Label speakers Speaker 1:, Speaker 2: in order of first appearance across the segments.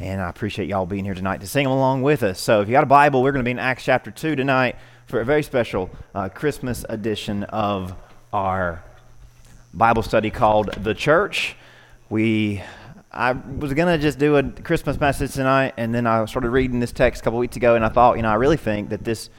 Speaker 1: And I appreciate y'all being here tonight to sing along with us. So if you got a Bible, we're going to be in Acts chapter 2 tonight for a very special uh, Christmas edition of our Bible study called The Church. We I was going to just do a Christmas message tonight, and then I started reading this text a couple weeks ago, and I thought, you know, I really think that this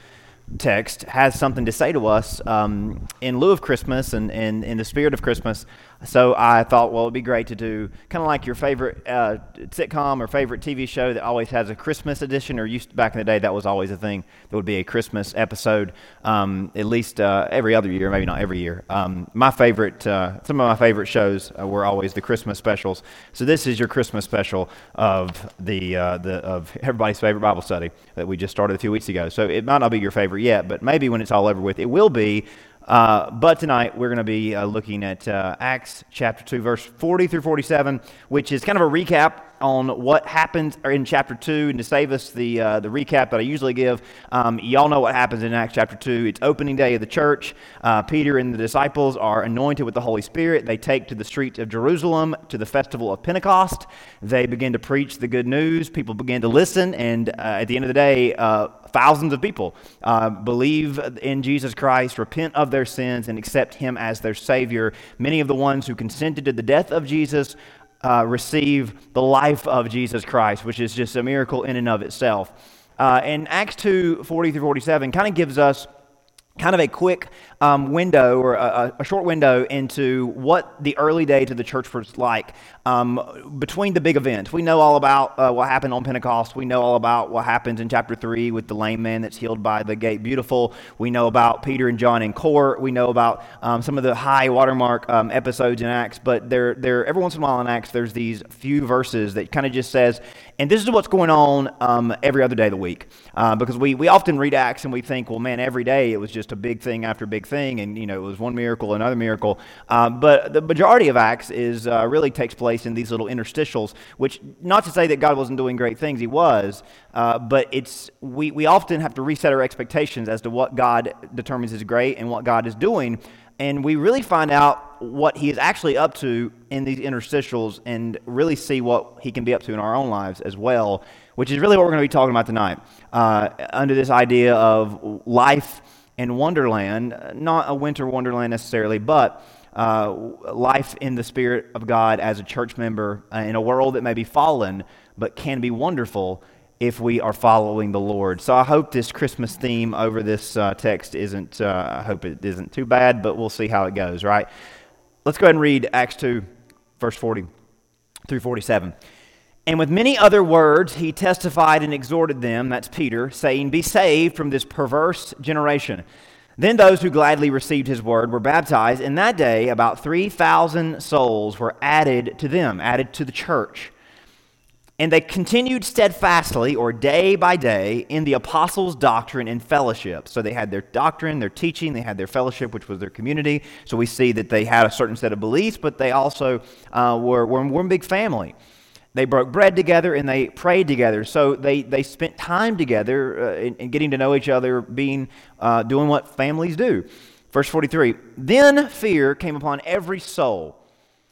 Speaker 1: text has something to say to us um, in lieu of Christmas and, and in the spirit of Christmas. So I thought, well, it'd be great to do kind of like your favorite uh, sitcom or favorite TV show that always has a Christmas edition, or used to, back in the day, that was always a thing. There would be a Christmas episode um, at least uh, every other year, maybe not every year. Um, my favorite, uh, some of my favorite shows uh, were always the Christmas specials. So this is your Christmas special of the, uh, the of everybody's favorite Bible study that we just started a few weeks ago. So it might not be your favorite yet, but maybe when it's all over with, it will be uh, but tonight we're going to be uh, looking at uh, Acts chapter 2, verse 40 through 47, which is kind of a recap on what happens in chapter 2. And to save us the, uh, the recap that I usually give, um, y'all know what happens in Acts chapter 2. It's opening day of the church. Uh, Peter and the disciples are anointed with the Holy Spirit. They take to the streets of Jerusalem to the festival of Pentecost. They begin to preach the good news. People begin to listen. And uh, at the end of the day, uh, thousands of people uh, believe in Jesus Christ, repent of their sins, and accept Him as their Savior. Many of the ones who consented to the death of Jesus uh, receive the life of Jesus Christ, which is just a miracle in and of itself. Uh, and Acts 2 40 through 47 kind of gives us kind of a quick um, window or a, a, short window into what the early days of the church was like um, between the big events. We know all about uh, what happened on Pentecost. We know all about what happens in chapter 3 with the lame man that's healed by the gate beautiful. We know about Peter and John in court. We know about um, some of the high watermark um, episodes in Acts. But there, there, every once in a while in Acts, there's these few verses that kind of just says, and this is what's going on um, every other day of the week. Uh, because we, we often read Acts and we think, well, man, every day it was just a big thing after big thing, and you know it was one miracle, another miracle. Um, but the majority of Acts is uh, really takes place in these little interstitials, which not to say that God wasn't doing great things, He was, uh, but it's we we often have to reset our expectations as to what God determines is great and what God is doing, and we really find out what He is actually up to in these interstitials, and really see what He can be up to in our own lives as well. Which is really what we're going to be talking about tonight, uh, under this idea of life in Wonderland, not a winter wonderland necessarily, but uh, life in the Spirit of God as a church member uh, in a world that may be fallen, but can be wonderful if we are following the Lord. So I hope this Christmas theme over this uh, text isn't, uh, I hope it isn't too bad, but we'll see how it goes, right? Let's go ahead and read Acts 2, verse 40 through 47. And with many other words, he testified and exhorted them, that's Peter, saying, Be saved from this perverse generation. Then those who gladly received his word were baptized. And that day, about 3,000 souls were added to them, added to the church. And they continued steadfastly, or day by day, in the apostles' doctrine and fellowship. So they had their doctrine, their teaching, they had their fellowship, which was their community. So we see that they had a certain set of beliefs, but they also uh, were, were one big family. They broke bread together and they prayed together. So they, they spent time together uh, in, in, getting to know each other, being, uh, doing what families do. Verse 43 Then fear came upon every soul.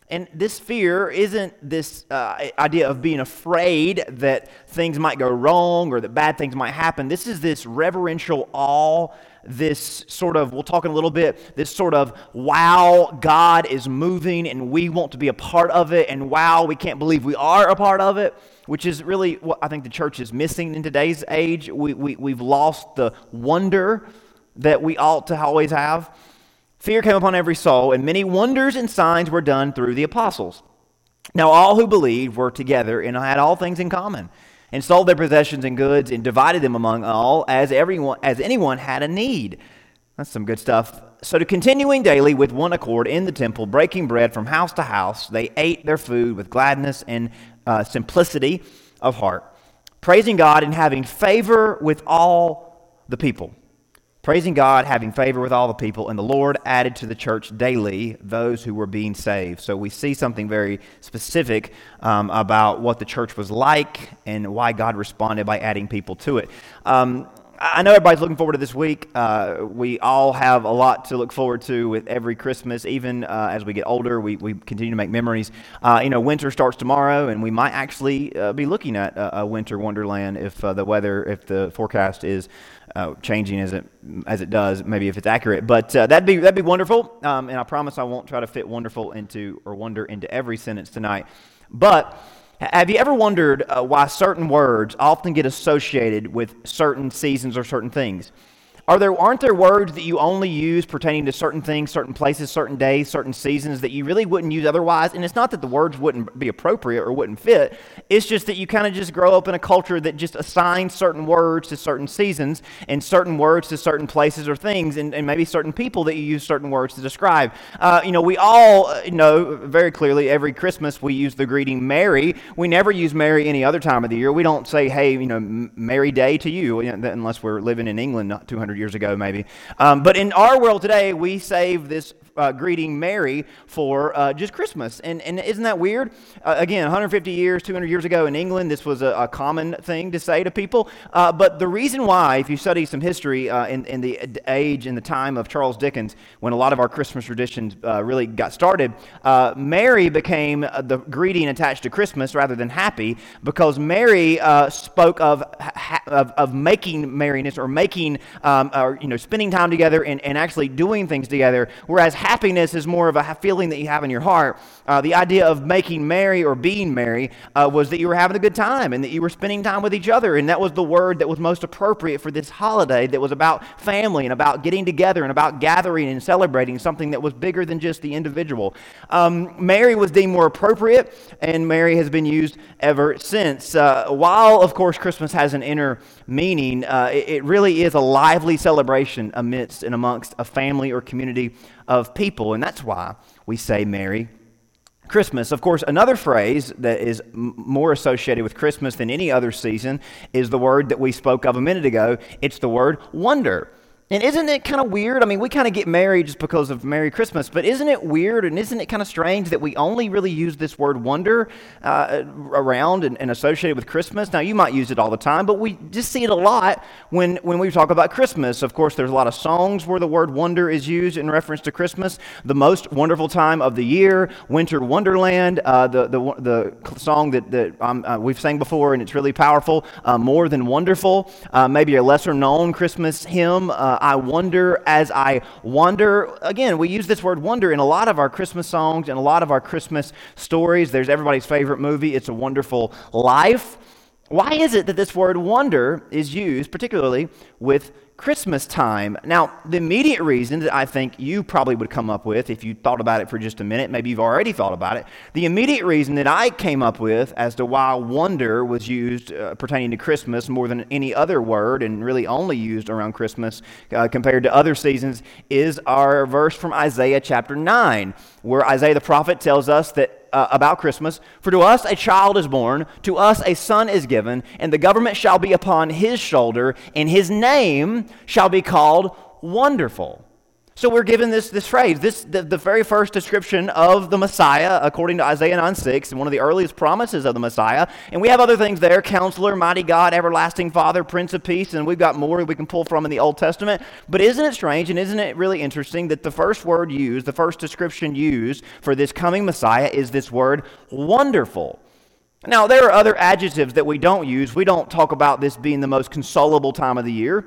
Speaker 1: And this fear isn't this uh, idea of being afraid that things might go wrong or that bad things might happen. This is this reverential awe this sort of, we'll talk in a little bit, this sort of, wow, God is moving and we want to be a part of it, and wow, we can't believe we are a part of it, which is really what I think the church is missing in today's age. We, we, we've lost the wonder that we ought to always have. Fear came upon every soul, and many wonders and signs were done through the apostles. Now, all who believed were together and had all things in common and sold their possessions and goods and divided them among all as everyone as anyone had a need. That's some good stuff. So to continuing daily with one accord in the temple, breaking bread from house to house, they ate their food with gladness and uh, simplicity of heart, praising God and having favor with all the people praising God, having favor with all the people, and the Lord added to the church daily those who were being saved. So we see something very specific um, about what the church was like and why God responded by adding people to it. Um, I know everybody's looking forward to this week. Uh, we all have a lot to look forward to with every Christmas. Even uh, as we get older, we, we continue to make memories. Uh, you know, winter starts tomorrow, and we might actually uh, be looking at a, winter wonderland if uh, the weather, if the forecast is uh, changing as it as it does. Maybe if it's accurate, but that'd be that'd be wonderful. Um, and I promise I won't try to fit wonderful into or wonder into every sentence tonight. But have you ever wondered uh, why certain words often get associated with certain seasons or certain things? Are there, aren't there words that you only use pertaining to certain things, certain places, certain days, certain seasons that you really wouldn't use otherwise? And it's not that the words wouldn't be appropriate or wouldn't fit. It's just that you kind of just grow up in a culture that just assigns certain words to certain seasons and certain words to certain places or things, and, and maybe certain people that you use certain words to describe. Uh, you know, we all uh, know very clearly every Christmas we use the greeting Merry. We never use Merry any other time of the year. We don't say, hey, you know, Merry Day to you, unless we're living in England not 200 100 years ago, maybe. Um, but in our world today, we save this uh, greeting Merry for uh, just Christmas. And, and isn't that weird? Uh, again, 150 years, 200 years ago in England, this was a, a common thing to say to people. Uh, but the reason why, if you study some history uh, in, in the age and the time of Charles Dickens, when a lot of our Christmas traditions uh, really got started, Merry became the greeting attached to Christmas rather than happy because Merry spoke of, of, of, making merriness or making, um, or, you know, spending time together and, and actually doing things together, whereas happiness is more of a feeling that you have in your heart. Uh, the idea of making merry or being merry uh, was that you were having a good time and that you were spending time with each other. And that was the word that was most appropriate for this holiday that was about family and about getting together and about gathering and celebrating something that was bigger than just the individual. Um, merry was deemed more appropriate, and merry has been used ever since. Uh, while, of course, Christmas has an inner meaning, uh, it, it really is a lively celebration amidst and amongst a family or community of people. And that's why we say Merry Christmas. Of course, another phrase that is more associated with Christmas than any other season is the word that we spoke of a minute ago. It's the word wonder. And isn't it kind of weird? I mean, we kind of get married just because of Merry Christmas, but isn't it weird and isn't it kind of strange that we only really use this word wonder uh, around and, and, associated with Christmas? Now, you might use it all the time, but we just see it a lot when, when we talk about Christmas. Of course, there's a lot of songs where the word wonder is used in reference to Christmas. The most wonderful time of the year, Winter Wonderland, uh, the, the, the song that, that um, uh, we've sang before, and it's really powerful, uh, More Than Wonderful, uh, maybe a lesser known Christmas hymn. Uh, I wonder as I wander. Again, we use this word wonder in a lot of our Christmas songs and a lot of our Christmas stories. There's everybody's favorite movie, It's a Wonderful Life. Why is it that this word wonder is used, particularly with Christmas time. Now, the immediate reason that I think you probably would come up with, if you thought about it for just a minute, maybe you've already thought about it, the immediate reason that I came up with as to why wonder was used uh, pertaining to Christmas more than any other word and really only used around Christmas uh, compared to other seasons is our verse from Isaiah chapter 9, where Isaiah the prophet tells us that uh, about Christmas. For to us a child is born, to us a son is given, and the government shall be upon his shoulder, and his name shall be called Wonderful so we're given this, this phrase, this the, the very first description of the Messiah, according to Isaiah 9 6, and one of the earliest promises of the Messiah. And we have other things there counselor, mighty God, everlasting Father, Prince of Peace, and we've got more we can pull from in the Old Testament. But isn't it strange and isn't it really interesting that the first word used, the first description used for this coming Messiah is this word wonderful? Now, there are other adjectives that we don't use. We don't talk about this being the most consolable time of the year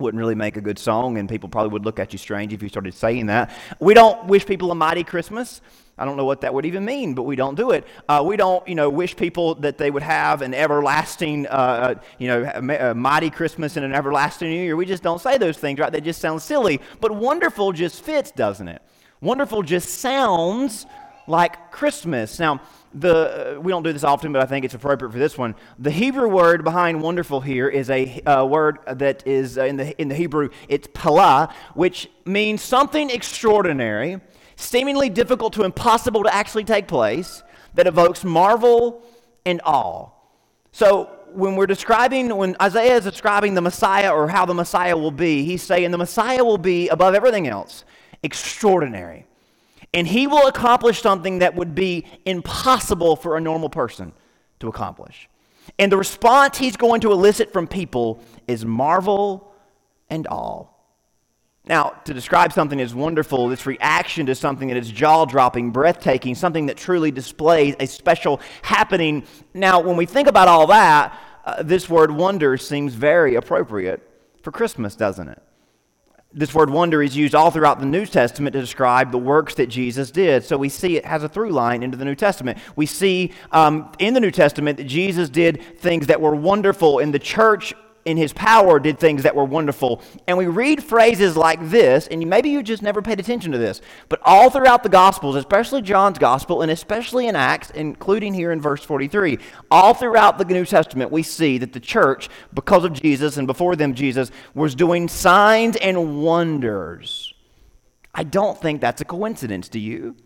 Speaker 1: wouldn't really make a good song, and people probably would look at you strange if you started saying that. We don't wish people a mighty Christmas. I don't know what that would even mean, but we don't do it. Uh, we don't, you know, wish people that they would have an everlasting, uh, uh you know, a mighty Christmas and an everlasting New Year. We just don't say those things, right? They just sound silly. But wonderful just fits, doesn't it? Wonderful just sounds like Christmas. Now, the uh, we don't do this often, but I think it's appropriate for this one. The Hebrew word behind wonderful here is a uh, word that is uh, in the in the Hebrew. It's pala, which means something extraordinary, seemingly difficult to impossible to actually take place, that evokes marvel and awe. So when we're describing, when Isaiah is describing the Messiah or how the Messiah will be, he's saying the Messiah will be above everything else, extraordinary and he will accomplish something that would be impossible for a normal person to accomplish. And the response he's going to elicit from people is marvel and awe. Now, to describe something as wonderful, this reaction to something that is jaw dropping, breathtaking, something that truly displays a special happening. Now, when we think about all that, uh, this word wonder seems very appropriate for Christmas, doesn't it? This word wonder is used all throughout the New Testament to describe the works that Jesus did. So we see it has a through line into the New Testament. We see um, in the New Testament that Jesus did things that were wonderful, and the church in his power did things that were wonderful. And we read phrases like this, and maybe you just never paid attention to this, but all throughout the Gospels, especially John's Gospel, and especially in Acts, including here in verse 43, all throughout the New Testament, we see that the church, because of Jesus and before them Jesus, was doing signs and wonders. I don't think that's a coincidence, do you?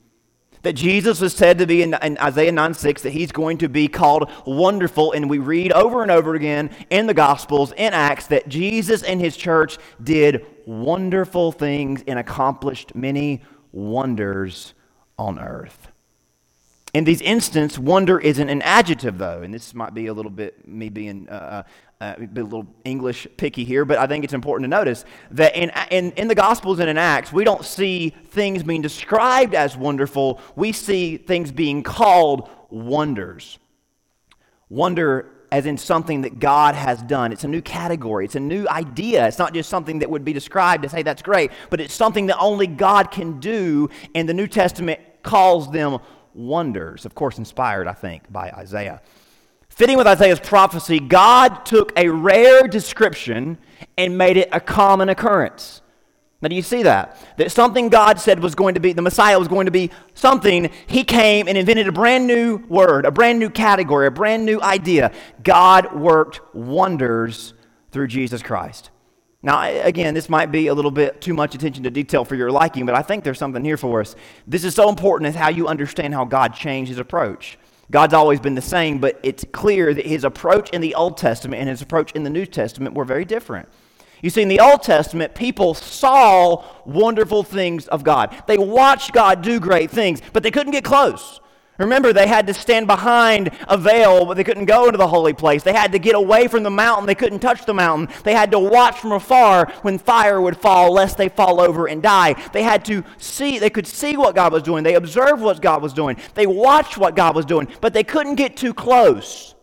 Speaker 1: That Jesus was said to be in, in, Isaiah 9 6, that he's going to be called wonderful. And we read over and over again in the Gospels, in Acts, that Jesus and his church did wonderful things and accomplished many wonders on earth. In these instances, wonder isn't an adjective, though, and this might be a little bit me being uh, uh uh, a little English picky here, but I think it's important to notice that in, in, in the Gospels and in Acts, we don't see things being described as wonderful. We see things being called wonders. Wonder as in something that God has done. It's a new category, it's a new idea. It's not just something that would be described as, hey, that's great, but it's something that only God can do, and the New Testament calls them wonders. Of course, inspired, I think, by Isaiah. Fitting with Isaiah's prophecy, God took a rare description and made it a common occurrence. Now, do you see that? That something God said was going to be, the Messiah was going to be something, he came and invented a brand new word, a brand new category, a brand new idea. God worked wonders through Jesus Christ. Now, again, this might be a little bit too much attention to detail for your liking, but I think there's something here for us. This is so important as how you understand how God changed his approach. God's always been the same, but it's clear that his approach in the Old Testament and his approach in the New Testament were very different. You see, in the Old Testament, people saw wonderful things of God. They watched God do great things, but they couldn't get close. Remember, they had to stand behind a veil, but they couldn't go into the holy place. They had to get away from the mountain. They couldn't touch the mountain. They had to watch from afar when fire would fall, lest they fall over and die. They had to see, they could see what God was doing. They observed what God was doing. They watched what God was doing, but they couldn't get too close.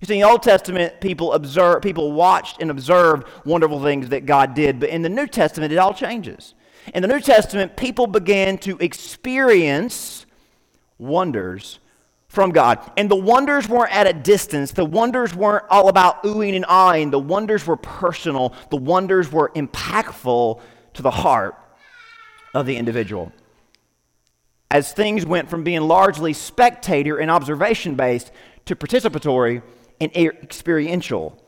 Speaker 1: You see, in the Old Testament, people observe, people watched and observed wonderful things that God did, but in the New Testament, it all changes. In the New Testament, people began to experience wonders from God. And the wonders weren't at a distance. The wonders weren't all about oohing and ahhing. The wonders were personal. The wonders were impactful to the heart of the individual. As things went from being largely spectator and observation based to participatory and experiential.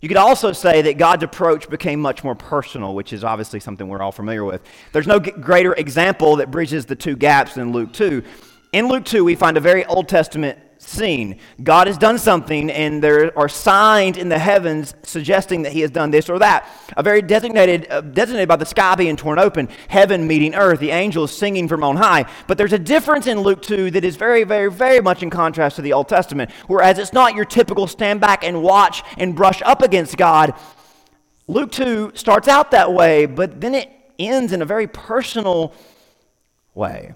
Speaker 1: You could also say that God's approach became much more personal, which is obviously something we're all familiar with. There's no greater example that bridges the two gaps than Luke 2 in Luke 2, we find a very Old Testament scene. God has done something, and there are signs in the heavens suggesting that He has done this or that. A very designated, uh, designated by the sky being torn open, heaven meeting earth, the angels singing from on high. But there's a difference in Luke 2 that is very, very, very much in contrast to the Old Testament. Whereas it's not your typical stand back and watch and brush up against God. Luke 2 starts out that way, but then it ends in a very personal way.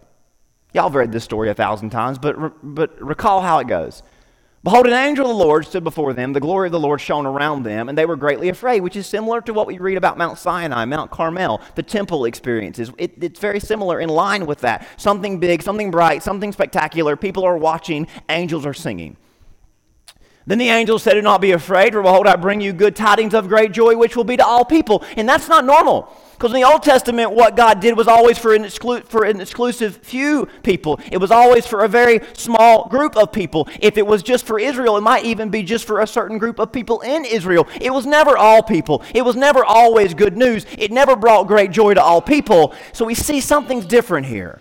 Speaker 1: Y'all have read this story a thousand times, but, re- but recall how it goes. Behold, an angel of the Lord stood before them. The glory of the Lord shone around them, and they were greatly afraid, which is similar to what we read about Mount Sinai, Mount Carmel, the temple experiences. It, it's very similar in line with that. Something big, something bright, something spectacular. People are watching, angels are singing. Then the angel said, Do not be afraid, for behold, I bring you good tidings of great joy, which will be to all people. And that's not normal. Because in the Old Testament, what God did was always for an, exclu- for an exclusive few people. It was always for a very small group of people. If it was just for Israel, it might even be just for a certain group of people in Israel. It was never all people. It was never always good news. It never brought great joy to all people. So we see something's different here.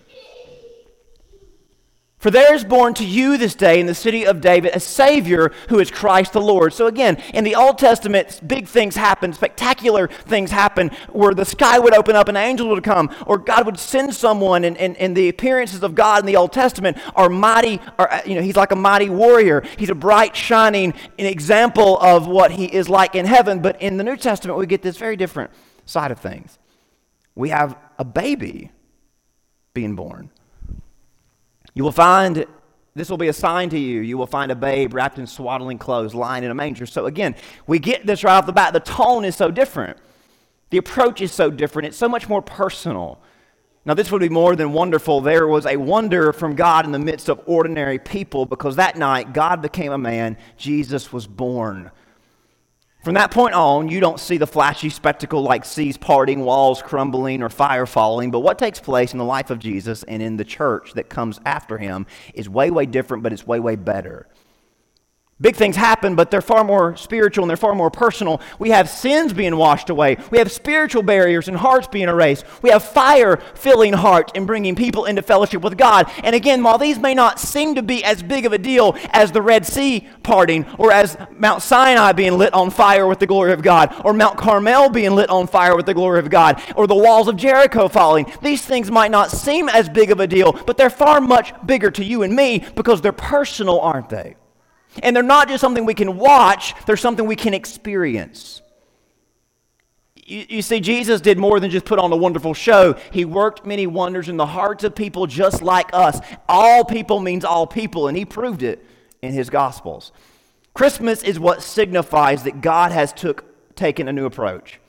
Speaker 1: For there is born to you this day in the city of David a Savior who is Christ the Lord. So, again, in the Old Testament, big things happen, spectacular things happen, where the sky would open up and angels would come, or God would send someone, and, and, and the appearances of God in the Old Testament are mighty, are, uh, you know, he's like a mighty warrior. He's a bright, shining example of what he is like in heaven. But in the New Testament, we get this very different side of things. We have a baby being born. You will find this will be a sign to you. You will find a babe wrapped in swaddling clothes lying in a manger. So, again, we get this right off the bat. The tone is so different, the approach is so different. It's so much more personal. Now, this would be more than wonderful. There was a wonder from God in the midst of ordinary people because that night God became a man. Jesus was born. From that point on, you don't see the flashy spectacle like seas parting, walls crumbling, or fire falling. But what takes place in the life of Jesus and in the church that comes after him is way, way different, but it's way, way better. Big things happen, but they're far more spiritual and they're far more personal. We have sins being washed away. We have spiritual barriers and hearts being erased. We have fire filling hearts and bringing people into fellowship with God. And again, while these may not seem to be as big of a deal as the Red Sea parting or as Mount Sinai being lit on fire with the glory of God or Mount Carmel being lit on fire with the glory of God or the walls of Jericho falling, these things might not seem as big of a deal, but they're far much bigger to you and me because they're personal, aren't they? And they're not just something we can watch, they're something we can experience. You, you, see, Jesus did more than just put on a wonderful show. He worked many wonders in the hearts of people just like us. All people means all people, and he proved it in his Gospels. Christmas is what signifies that God has took, taken a new approach,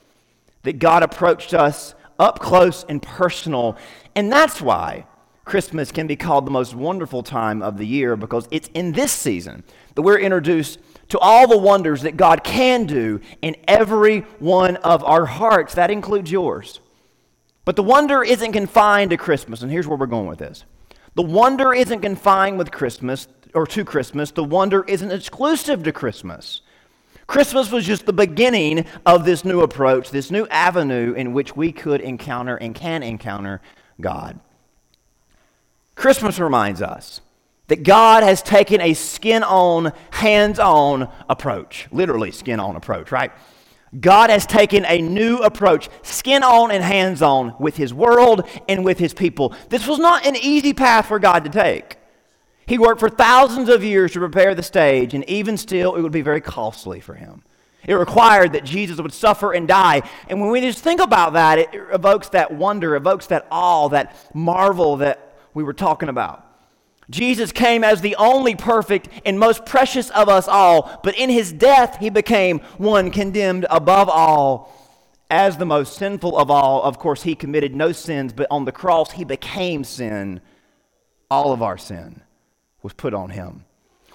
Speaker 1: that God approached us up close and personal. And that's why Christmas can be called the most wonderful time of the year because it's in this season that we're introduced to all the wonders that God can do in every one of our hearts. That includes yours. But the wonder isn't confined to Christmas, and here's where we're going with this. The wonder isn't confined with Christmas or to Christmas. The wonder isn't exclusive to Christmas. Christmas was just the beginning of this new approach, this new avenue in which we could encounter and can encounter God. Christmas reminds us that God has taken a skin on, hands on approach. Literally, skin on approach, right? God has taken a new approach, skin on and hands on, with His world and with His people. This was not an easy path for God to take. He worked for thousands of years to prepare the stage, and even still, it would be very costly for Him. It required that Jesus would suffer and die. And when we just think about that, it evokes that wonder, evokes that awe, that marvel that we were talking about. Jesus came as the only perfect and most precious of us all, but in his death, he became one condemned above all as the most sinful of all. Of course, he committed no sins, but on the cross, he became sin. All of our sin was put on him.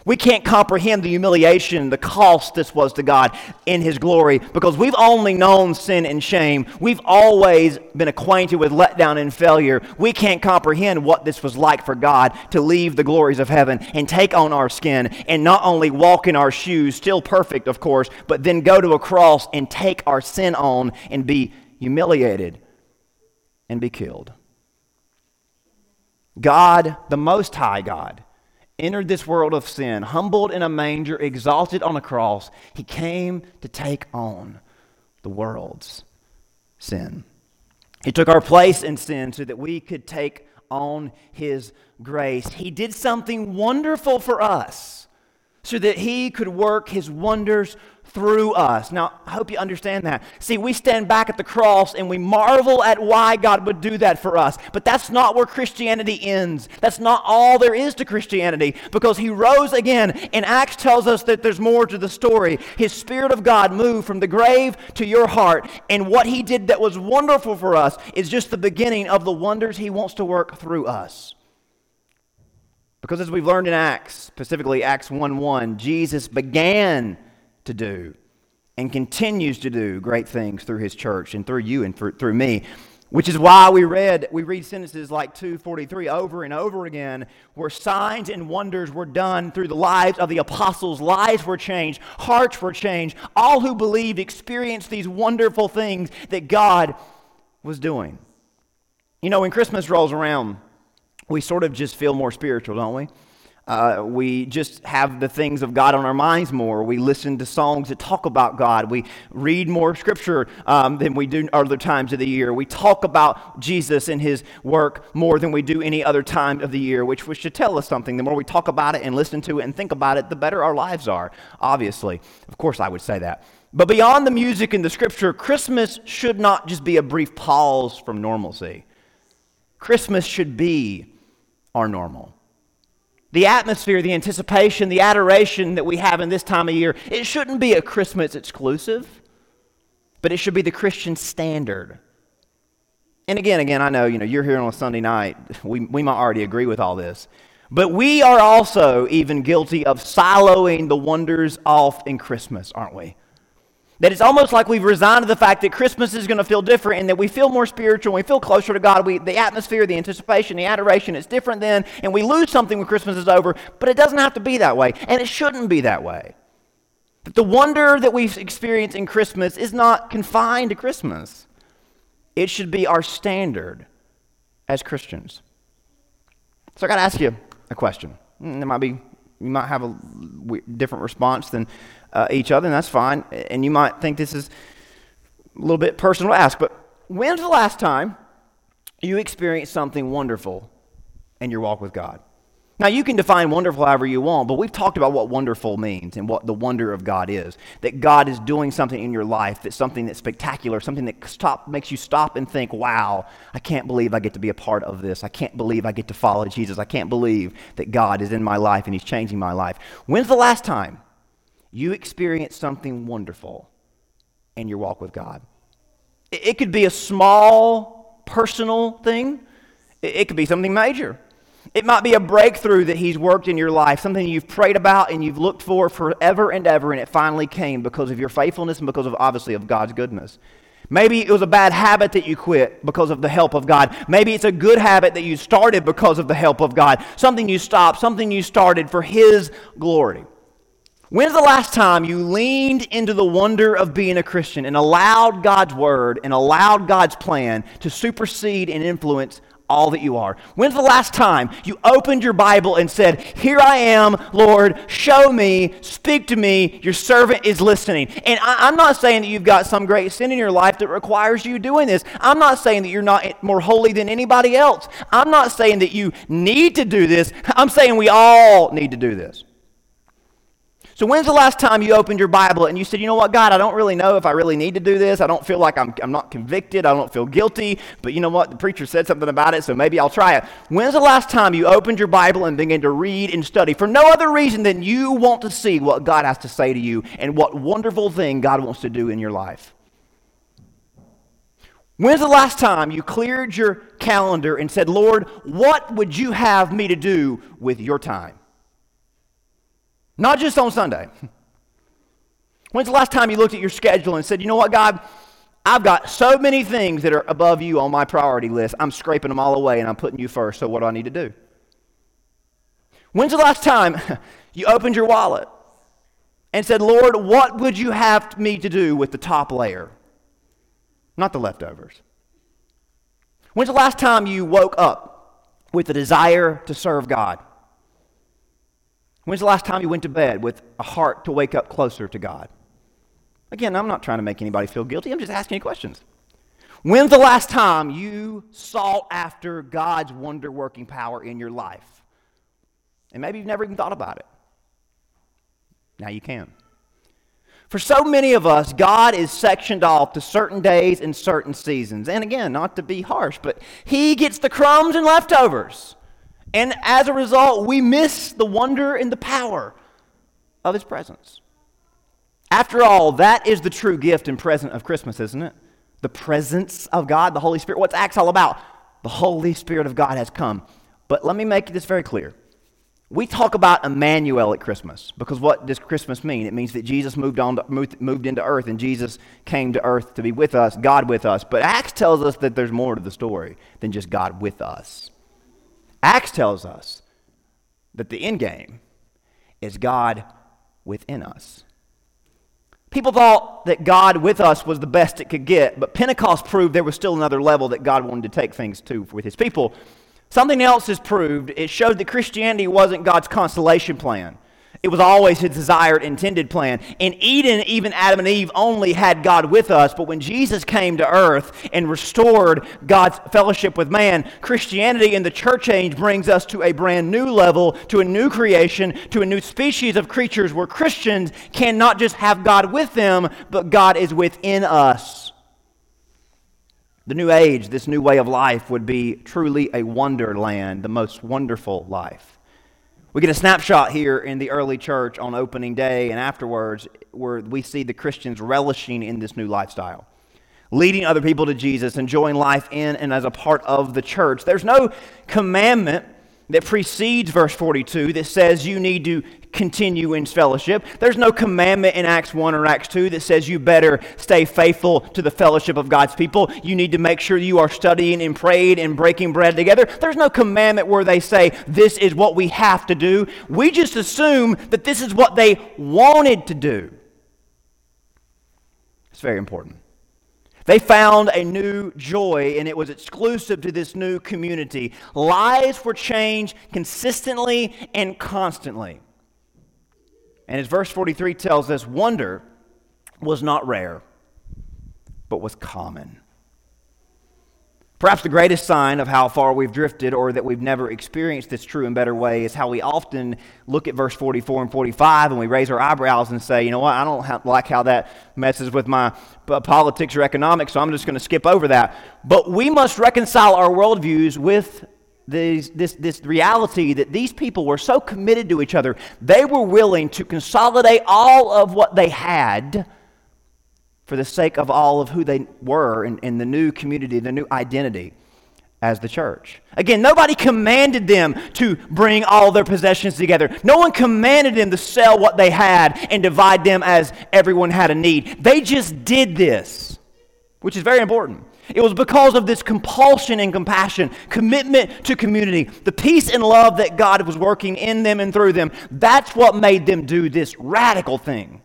Speaker 1: We can't comprehend the humiliation, the cost this was to God in His glory because we've only known sin and shame. We've always been acquainted with letdown and failure. We can't comprehend what this was like for God to leave the glories of heaven and take on our skin and not only walk in our shoes, still perfect, of course, but then go to a cross and take our sin on and be humiliated and be killed. God, the Most High God, entered this world of sin, humbled in a manger, exalted on a cross. He came to take on the world's sin. He took our place in sin so that we could take on His grace. He did something wonderful for us so that He could work His wonders through us. Now, I hope you understand that. See, we stand back at the cross and we marvel at why God would do that for us. But that's not where Christianity ends. That's not all there is to Christianity because He rose again. And Acts tells us that there's more to the story. His Spirit of God moved from the grave to your heart. And what He did that was wonderful for us is just the beginning of the wonders He wants to work through us. Because as we've learned in Acts, specifically Acts 1 1, Jesus began to do and continues to do great things through his church and through you and through me which is why we read we read sentences like 243 over and over again where signs and wonders were done through the lives of the apostles. Lives were changed. Hearts were changed. All who believed experienced these wonderful things that god was doing. You know when christmas rolls around we sort of just feel more spiritual, don't we? Uh, we just have the things of God on our minds more. We listen to songs that talk about God. We read more scripture um, than we do other times of the year. We talk about Jesus and his work more than we do any other time of the year, which, which should tell us something. The more we talk about it and listen to it and think about it, the better our lives are, obviously. Of course, I would say that. But beyond the music and the scripture, Christmas should not just be a brief pause from normalcy. Christmas should be our normal. The atmosphere, the anticipation, the adoration that we have in this time of year, it shouldn't be a Christmas exclusive, but it should be the Christian standard. And again, again, I know, you know, you're here on a Sunday night. We, we might already agree with all this. But we are also even guilty of siloing the wonders off in Christmas, aren't we? That it's almost like we've resigned to the fact that Christmas is going to feel different and that we feel more spiritual, we feel closer to God. We, the atmosphere, the anticipation, the adoration is different then, and we lose something when Christmas is over, but it doesn't have to be that way, and it shouldn't be that way. But the wonder that we experience in Christmas is not confined to Christmas, it should be our standard as Christians. So I got to ask you a question. Mm, it might be, you might have a different response than uh, each other, and that's fine. And you might think this is a little bit personal to ask, but when's the last time you experienced something wonderful in your walk with God? Now, you can define wonderful however you want, but we've talked about what wonderful means and what the wonder of God is. That God is doing something in your life that's something that's spectacular, something that stop, makes you stop and think, wow, I can't believe I get to be a part of this. I can't believe I get to follow Jesus. I can't believe that God is in my life and He's changing my life. When's the last time you experience something wonderful in your walk with God. It could be a small personal thing, it could be something major. It might be a breakthrough that He's worked in your life, something you've prayed about and you've looked for forever and ever, and it finally came because of your faithfulness and because of obviously of God's goodness. Maybe it was a bad habit that you quit because of the help of God. Maybe it's a good habit that you started because of the help of God. Something you stopped, something you started for His glory. When's the last time you leaned into the wonder of being a Christian and allowed God's word and allowed God's plan to supersede and influence all that you are? When's the last time you opened your Bible and said, Here I am, Lord, show me, speak to me, your servant is listening? And I, am not saying that you've got some great sin in your life that requires you doing this. I'm not saying that you're not more holy than anybody else. I'm not saying that you need to do this. I'm saying we all need to do this. So, when's the last time you opened your Bible and you said, you know what, God, I don't really know if I really need to do this. I don't feel like I'm, I'm not convicted. I don't feel guilty. But you know what? The preacher said something about it, so maybe I'll try it. When's the last time you opened your Bible and began to read and study for no other reason than you want to see what God has to say to you and what wonderful thing God wants to do in your life? When's the last time you cleared your calendar and said, Lord, what would you have me to do with your time? Not just on Sunday. When's the last time you looked at your schedule and said, you know what, God, I've got so many things that are above you on my priority list. I'm scraping them all away and I'm putting you first, so what do I need to do? When's the last time you opened your wallet and said, Lord, what would you have me to do with the top layer? Not the leftovers. When's the last time you woke up with a desire to serve God? When's the last time you went to bed with a heart to wake up closer to God? Again, I'm not trying to make anybody feel guilty. I'm just asking you questions. When's the last time you sought after God's wonder working power in your life? And maybe you've never even thought about it. Now you can. For so many of us, God is sectioned off to certain days and certain seasons. And again, not to be harsh, but He gets the crumbs and leftovers. And as a result, we miss the wonder and the power of His presence. After all, that is the true gift and present of Christmas, isn't it? The presence of God, the Holy Spirit. What's Acts all about? The Holy Spirit of God has come. But let me make this very clear. We talk about Emmanuel at Christmas because what does Christmas mean? It means that Jesus moved, on to, moved, moved into earth and Jesus came to earth to be with us, God with us. But Acts tells us that there's more to the story than just God with us. Acts tells us that the end game is God within us. People thought that God with us was the best it could get, but Pentecost proved there was still another level that God wanted to take things to with his people. Something else is proved. It showed that Christianity wasn't God's consolation plan. It was always his desired, intended plan. In Eden, even Adam and Eve only had God with us, but when Jesus came to earth and restored God's fellowship with man, Christianity in the church age brings us to a brand new level, to a new creation, to a new species of creatures where Christians can not just have God with them, but God is within us. The new age, this new way of life, would be truly a wonderland, the most wonderful life. We get a snapshot here in the early church on opening day and afterwards where we see the Christians relishing in this new lifestyle, leading other people to Jesus, enjoying life in and as a part of the church. There's no commandment that precedes verse 42 that says you need to continue in fellowship. There's no commandment in Acts 1 or Acts 2 that says you better stay faithful to the fellowship of God's people. You need to make sure you are studying and praying and breaking bread together. There's no commandment where they say this is what we have to do. We just assume that this is what they wanted to do. It's very important. They found a new joy, and it was exclusive to this new community. Lives were changed consistently and constantly. And as verse 43 tells us, wonder was not rare, but was common. Perhaps the greatest sign of how far we've drifted or that we've never experienced this true and better way is how we often look at verse 44 and 45 and we raise our eyebrows and say, you know what, I don't like how that messes with my uh, politics or economics, so I'm just going to skip over that. But we must reconcile our worldviews with this, this, this reality that these people were so committed to each other, they were willing to consolidate all of what they had for the sake of all of who they were in, in the new community, the new identity as the church. Again, nobody commanded them to bring all their possessions together. No one commanded them to sell what they had and divide them as everyone had a need. They just did this, which is very important. It was because of this compulsion and compassion, commitment to community, the peace and love that God was working in them and through them. That's what made them do this radical thing.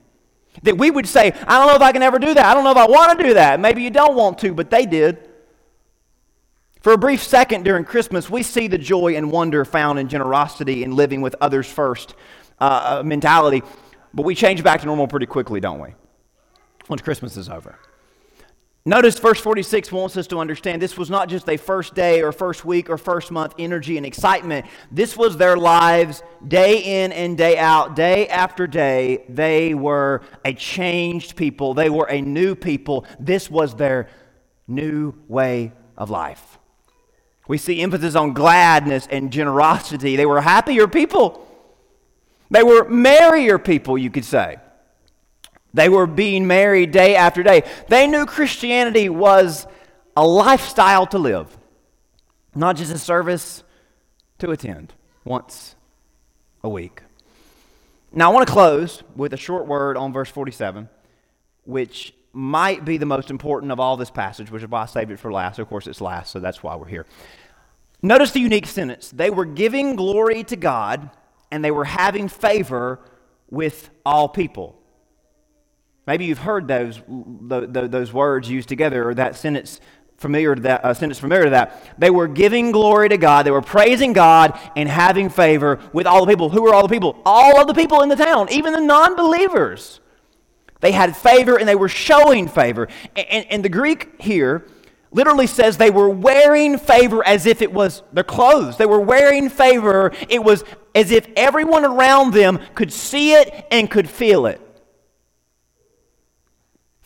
Speaker 1: That we would say, I don't know if I can ever do that. I don't know if I want to do that. Maybe you don't want to, but they did. For a brief second during Christmas, we see the joy and wonder found in generosity and living with others first uh, uh mentality, but we change back to normal pretty quickly, don't we? Once Christmas is over. Notice verse 46 wants us to understand this was not just a first day or first week or first month energy and excitement. This was their lives day in and day out, day after day. They were a changed people, they were a new people. This was their new way of life. We see emphasis on gladness and generosity. They were happier people, they were merrier people, you could say. They were being married day after day. They knew Christianity was a lifestyle to live, not just a service to attend once a week. Now, I want to close with a short word on verse 47, which might be the most important of all this passage, which is why I saved it for last. Of course, it's last, so that's why we're here. Notice the unique sentence. They were giving glory to God, and they were having favor with all people. Maybe you've heard those, those words used together or that sentence familiar to that uh, sentence familiar to that. They were giving glory to God. They were praising God and having favor with all the people. Who were all the people? All of the people in the town, even the non-believers. They had favor and they were showing favor. And, and, and the Greek here literally says they were wearing favor as if it was their clothes. They were wearing favor. It was as if everyone around them could see it and could feel it.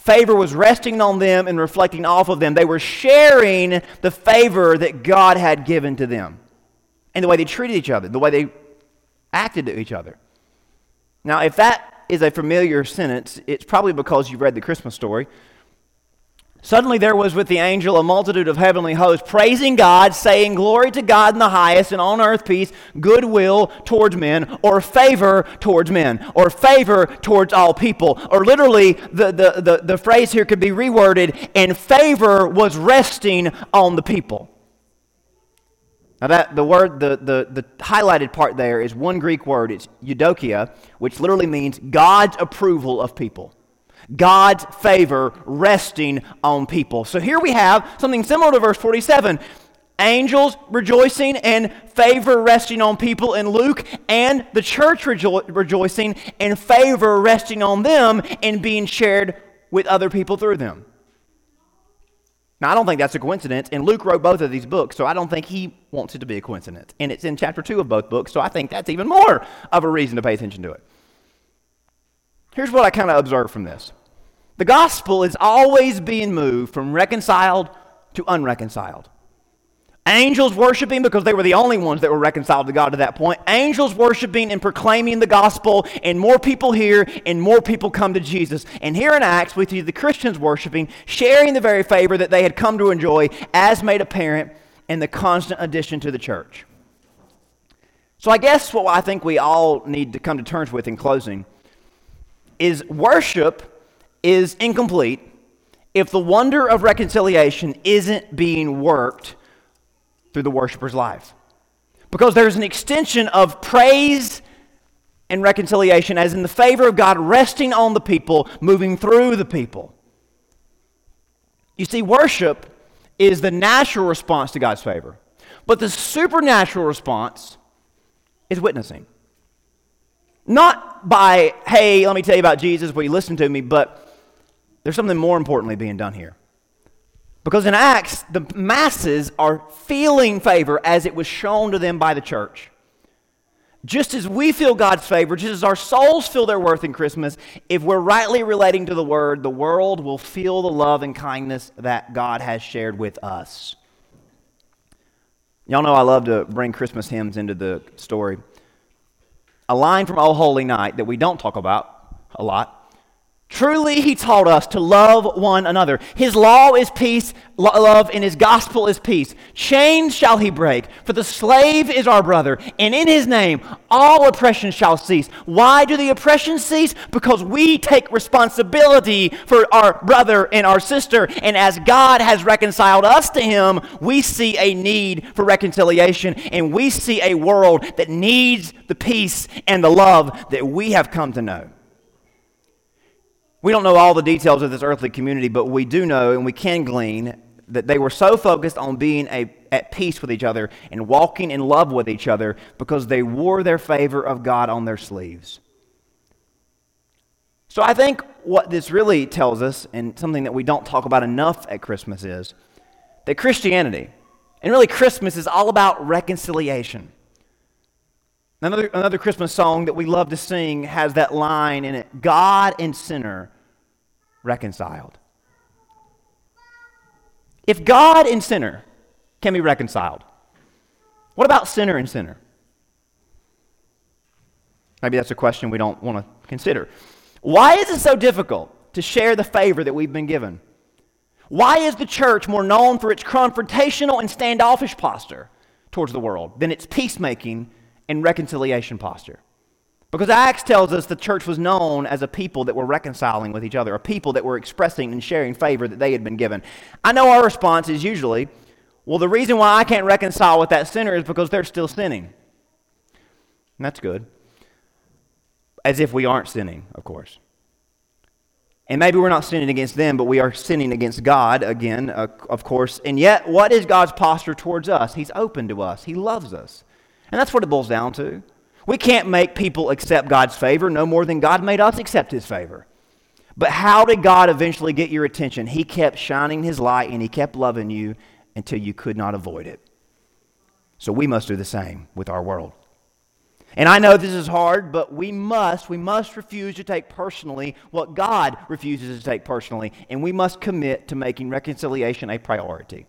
Speaker 1: Favor was resting on them and reflecting off of them. They were sharing the favor that God had given to them and the way they treated each other, the way they acted to each other. Now, if that is a familiar sentence, it's probably because you've read the Christmas story. Suddenly there was with the angel a multitude of heavenly hosts praising God, saying, Glory to God in the highest, and on earth peace, goodwill towards men, or favor towards men, or favor towards all people. Or literally, the, the, the, the phrase here could be reworded, and favor was resting on the people. Now that the word, the, the, the highlighted part there is one Greek word, it's eudokia, which literally means God's approval of people. God's favor resting on people. So here we have something similar to verse 47. angels rejoicing and favor resting on people in Luke, and the church rejo- rejoicing and favor resting on them and being shared with other people through them. Now, I don't think that's a coincidence, and Luke wrote both of these books, so I don't think he wants it to be a coincidence. And it's in chapter 2 of both books, so I think that's even more of a reason to pay attention to it. Here's what I kind of observe from this the gospel is always being moved from reconciled to unreconciled. Angels worshiping because they were the only ones that were reconciled to God to that point. Angels worshiping and proclaiming the gospel, and more people hear, and more people come to Jesus. And here in Acts, we see the Christians worshiping, sharing the very favor that they had come to enjoy, as made apparent in the constant addition to the church. So, I guess what I think we all need to come to terms with in closing is worship is incomplete if the wonder of reconciliation isn't being worked through the worshiper's life. Because there's an extension of praise and reconciliation, as in the favor of God resting on the people, moving through the people. You see, worship is the natural response to God's favor, but the supernatural response is witnessing. Not by, hey, let me tell you about Jesus, will you listen to me, but there's something more importantly being done here. Because in Acts, the masses are feeling favor as it was shown to them by the church. Just as we feel God's favor, just as our souls feel their worth in Christmas, if we're rightly relating to the Word, the world will feel the love and kindness that God has shared with us. Y'all know I love to bring Christmas hymns into the story. A line from O Holy Night that we don't talk about a lot Truly, he taught us to love one another. His law is peace, love, and his gospel is peace. Chains shall he break, for the slave is our brother, and in his name all oppression shall cease. Why do the oppressions cease? Because we take responsibility for our brother and our sister, and as God has reconciled us to him, we see a need for reconciliation, and we see a world that needs the peace and the love that we have come to know. We don't know all the details of this earthly community, but we do know and we can glean that they were so focused on being a, at peace with each other and walking in love with each other because they wore their favor of God on their sleeves. So I think what this really tells us, and something that we don't talk about enough at Christmas, is that Christianity, and really Christmas, is all about reconciliation. Another, another Christmas song that we love to sing has that line in it God and sinner reconciled. If God and sinner can be reconciled, what about sinner and sinner? Maybe that's a question we don't want to consider. Why is it so difficult to share the favor that we've been given? Why is the church more known for its confrontational and standoffish posture towards the world than its peacemaking and reconciliation posture. Because Acts tells us the church was known as a people that were reconciling with each other, a people that were expressing and sharing favor that they had been given. I know our response is usually, well, the reason why I can't reconcile with that sinner is because they're still sinning. And that's good. As if we aren't sinning, of course. And maybe we're not sinning against them, but we are sinning against God again, uh, of course. And yet, what is God's posture towards us? He's open to us, He loves us. And that's what it boils down to. We can't make people accept God's favor no more than God made us accept his favor. But how did God eventually get your attention? He kept shining his light and he kept loving you until you could not avoid it. So we must do the same with our world. And I know this is hard, but we must, we must refuse to take personally what God refuses to take personally, and we must commit to making reconciliation a priority.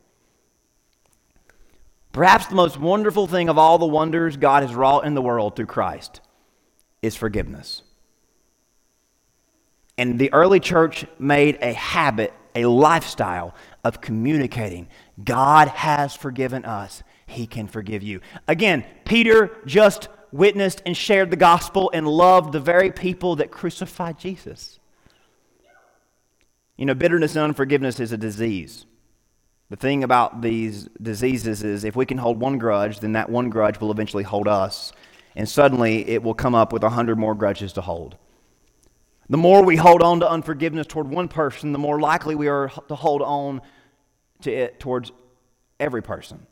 Speaker 1: Perhaps the most wonderful thing of all the wonders God has wrought in the world through Christ is forgiveness. And the early church made a habit, a lifestyle of communicating God has forgiven us, He can forgive you. Again, Peter just witnessed and shared the gospel and loved the very people that crucified Jesus. You know, bitterness and unforgiveness is a disease. The thing about these diseases is if we can hold one grudge, then that one grudge will eventually hold us. And suddenly it will come up with a hundred more grudges to hold. The more we hold on to unforgiveness toward one person, the more likely we are to hold on to it towards every person.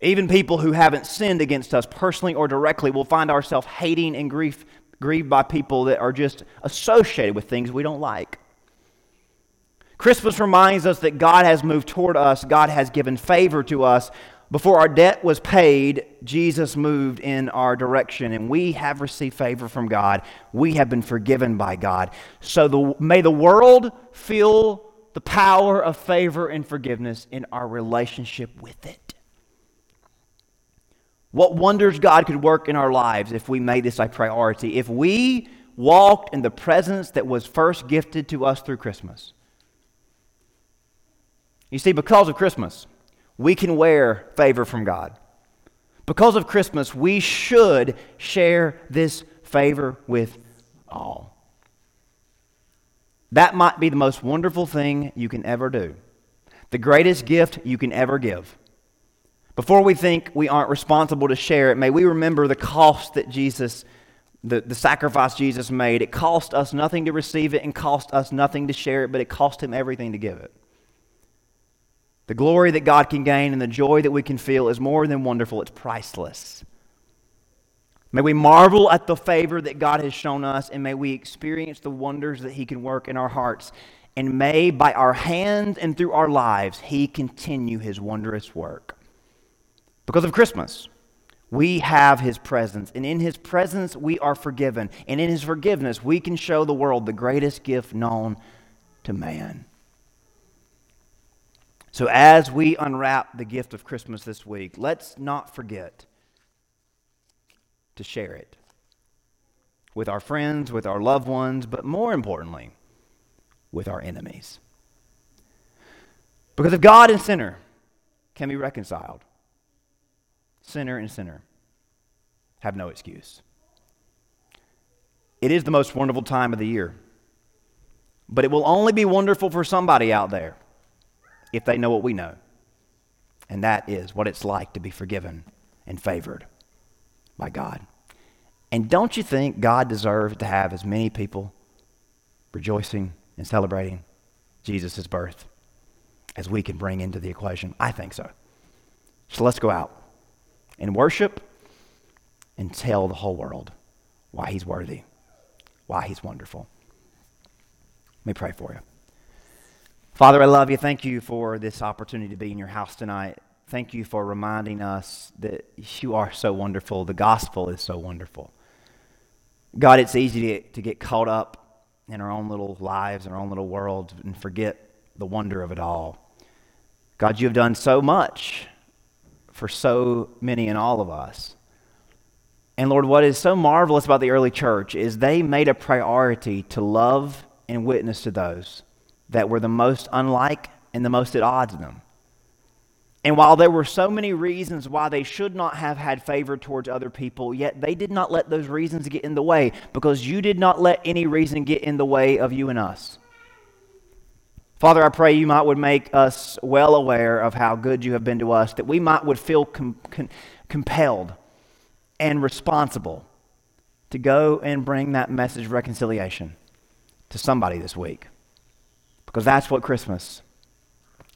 Speaker 1: Even people who haven't sinned against us personally or directly will find ourselves hating and grief, grieved by people that are just associated with things we don't like. Christmas reminds us that God has moved toward us, God has given favor to us. Before our debt was paid, Jesus moved in our direction, and we have received favor from God. We have been forgiven by God. So the, may the world feel the power of favor and forgiveness in our relationship with it. What wonders God could work in our lives if we made this a priority, if we walked in the presence that was first gifted to us through Christmas. You see, because of Christmas, we can wear favor from God. Because of Christmas, we should share this favor with all. That might be the most wonderful thing you can ever do, the greatest gift you can ever give. Before we think we aren't responsible to share it, may we remember the cost that Jesus, the, the sacrifice Jesus made. It cost us nothing to receive it and cost us nothing to share it, but it cost him everything to give it. The glory that God can gain and the joy that we can feel is more than wonderful, it's priceless. May we marvel at the favor that God has shown us, and may we experience the wonders that He can work in our hearts. And may, by our hands and through our lives, He continue His wondrous work. Because of Christmas, we have His presence, and in His presence, we are forgiven. And in His forgiveness, we can show the world the greatest gift known to man. So, as we unwrap the gift of Christmas this week, let's not forget to share it with our friends, with our loved ones, but more importantly, with our enemies. Because if God and sinner can be reconciled, sinner and sinner have no excuse. It is the most wonderful time of the year, but it will only be wonderful for somebody out there if they know what we know. And that is what it's like to be forgiven and favored by God. And don't you think God deserves to have as many people rejoicing and celebrating Jesus' birth as we can bring into the equation? I think so. So let's go out and worship and tell the whole world why he's worthy, why he's wonderful. Let me pray for you. Father, I love you. Thank you for this opportunity to be in your house tonight. Thank you for reminding us that you are so wonderful. The gospel is so wonderful. God, it's easy to get, to get caught up in our own little lives, our own little world, and forget the wonder of it all. God, you have done so much for so many and all of us. And Lord, what is so marvelous about the early church is they made a priority to love and witness to those that were the most unlike and the most at odds with them. And while there were so many reasons why they should not have had favor towards other people, yet they did not let those reasons get in the way because you did not let any reason get in the way of you and us. Father, I pray you might would make us well aware of how good you have been to us, that we might would feel com- com- compelled and responsible to go and bring that message of reconciliation to somebody this week. Because that's what Christmas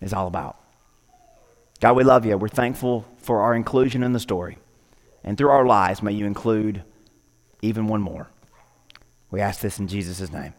Speaker 1: is all about. God, we love you. We're thankful for our inclusion in the story. And through our lives, may you include even one more. We ask this in Jesus' name.